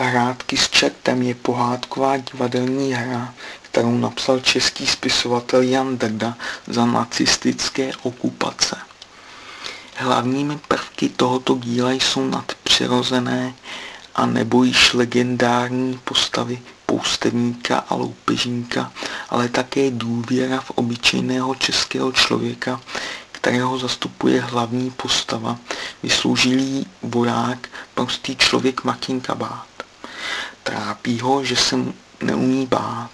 Hrádky s čertem je pohádková divadelní hra, kterou napsal český spisovatel Jan Drda za nacistické okupace. Hlavními prvky tohoto díla jsou nadpřirozené a nebo již legendární postavy poustevníka a loupežníka, ale také důvěra v obyčejného českého člověka, kterého zastupuje hlavní postava, vysloužilý voják, prostý člověk Martin Kabát. Trápí ho, že se neumí bát,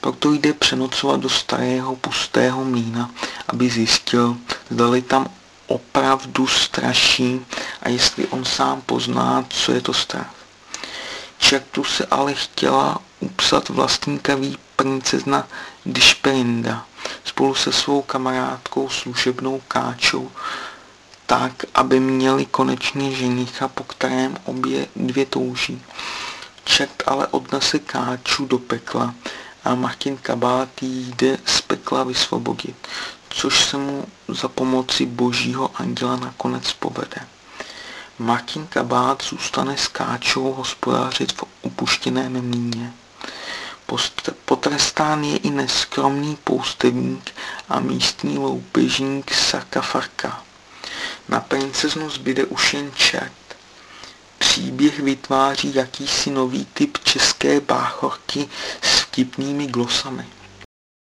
proto jde přenocovat do starého pustého mlína, aby zjistil, zdali tam opravdu straší a jestli on sám pozná, co je to strach. Čertu se ale chtěla upsat vlastníkavý princezna Dišperinda spolu se svou kamarádkou služebnou Káčou tak, aby měli konečně ženicha, po kterém obě dvě touží. Čert ale odnese Káču do pekla a Martin Kabát jde z pekla vysvobodit, což se mu za pomoci božího anděla nakonec povede. Martin Kabát zůstane s Káčou hospodářit v upuštěném mlíně. Potrestán je i neskromný poustevník a místní loupežník Farka. Na princeznu zbyde už jen čert. Příběh vytváří jakýsi nový typ české báchorky s vtipnými glosami.